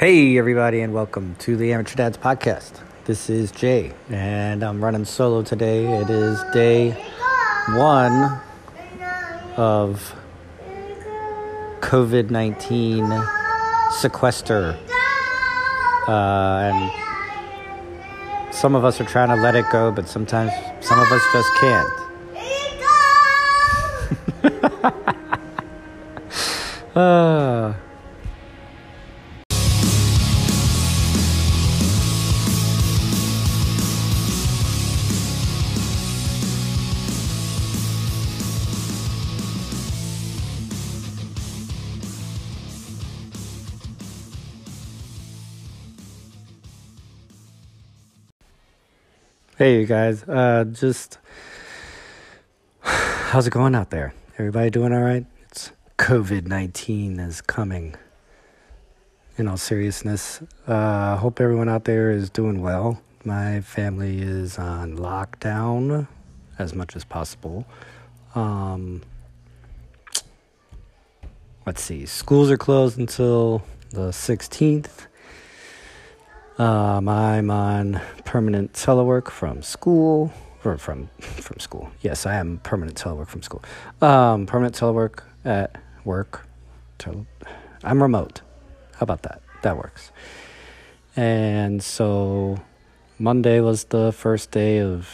Hey, everybody, and welcome to the Amateur Dads Podcast. This is Jay, and I'm running solo today. It is day one of COVID 19 sequester. Uh, and some of us are trying to let it go, but sometimes some of us just can't. uh, Hey, you guys. Uh, just how's it going out there? Everybody doing all right? It's COVID 19 is coming. In all seriousness, I uh, hope everyone out there is doing well. My family is on lockdown as much as possible. Um, let's see, schools are closed until the 16th. Um, I'm on permanent telework from school, or from from school. Yes, I am permanent telework from school. Um, permanent telework at work. I'm remote. How about that? That works. And so Monday was the first day of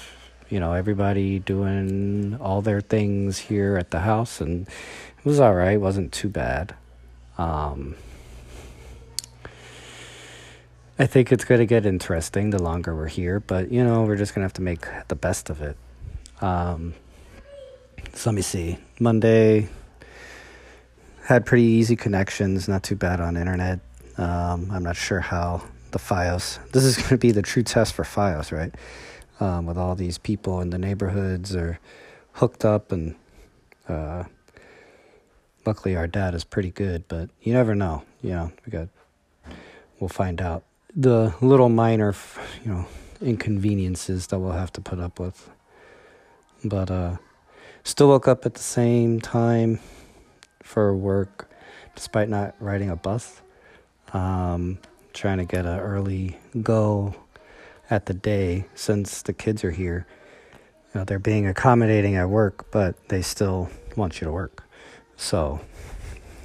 you know everybody doing all their things here at the house, and it was all right. It wasn't too bad. Um, I think it's going to get interesting the longer we're here, but you know, we're just going to have to make the best of it. Um, so let me see. Monday had pretty easy connections, not too bad on internet. Um, I'm not sure how the FiOS. This is going to be the true test for FiOS, right? Um, with all these people in the neighborhoods are hooked up, and uh, luckily our data is pretty good. But you never know. You know, we got. We'll find out the little minor, you know, inconveniences that we'll have to put up with. But uh, still woke up at the same time for work, despite not riding a bus. Um, trying to get an early go at the day since the kids are here. You know, they're being accommodating at work, but they still want you to work. So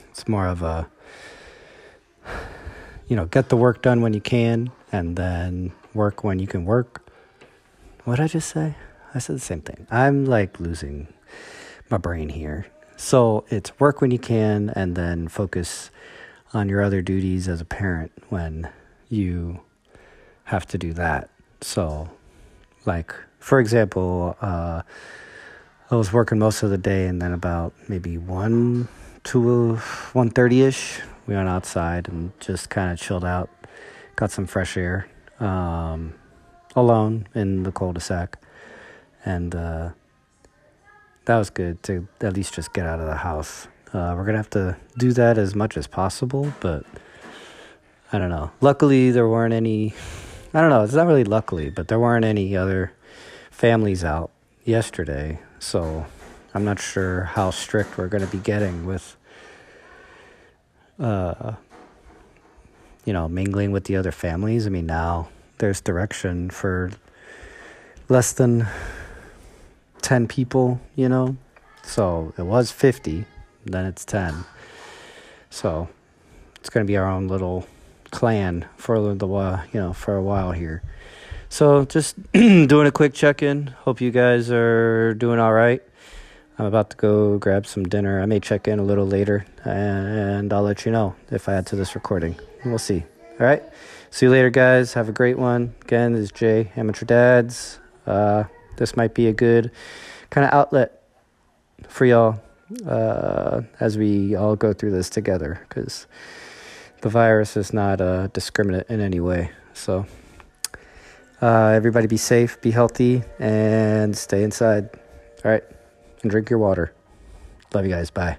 it's more of a you know, get the work done when you can and then work when you can work. What did I just say? I said the same thing. I'm like losing my brain here. So it's work when you can and then focus on your other duties as a parent when you have to do that. So, like, for example, uh, I was working most of the day and then about maybe 1 to 1.30 ish we went outside and just kind of chilled out, got some fresh air, um, alone in the cul-de-sac, and uh, that was good to at least just get out of the house. Uh, we're gonna have to do that as much as possible, but I don't know. Luckily, there weren't any. I don't know. It's not really luckily, but there weren't any other families out yesterday, so I'm not sure how strict we're to be getting with uh, you know, mingling with the other families. I mean, now there's direction for less than 10 people, you know? So it was 50, then it's 10. So it's going to be our own little clan for the while, you know, for a while here. So just doing a quick check in. Hope you guys are doing all right. I'm about to go grab some dinner. I may check in a little later and I'll let you know if I add to this recording. We'll see. All right. See you later, guys. Have a great one. Again, this is Jay, Amateur Dads. Uh, this might be a good kind of outlet for y'all uh, as we all go through this together because the virus is not uh, discriminate in any way. So, uh, everybody be safe, be healthy, and stay inside. All right and drink your water. Love you guys. Bye.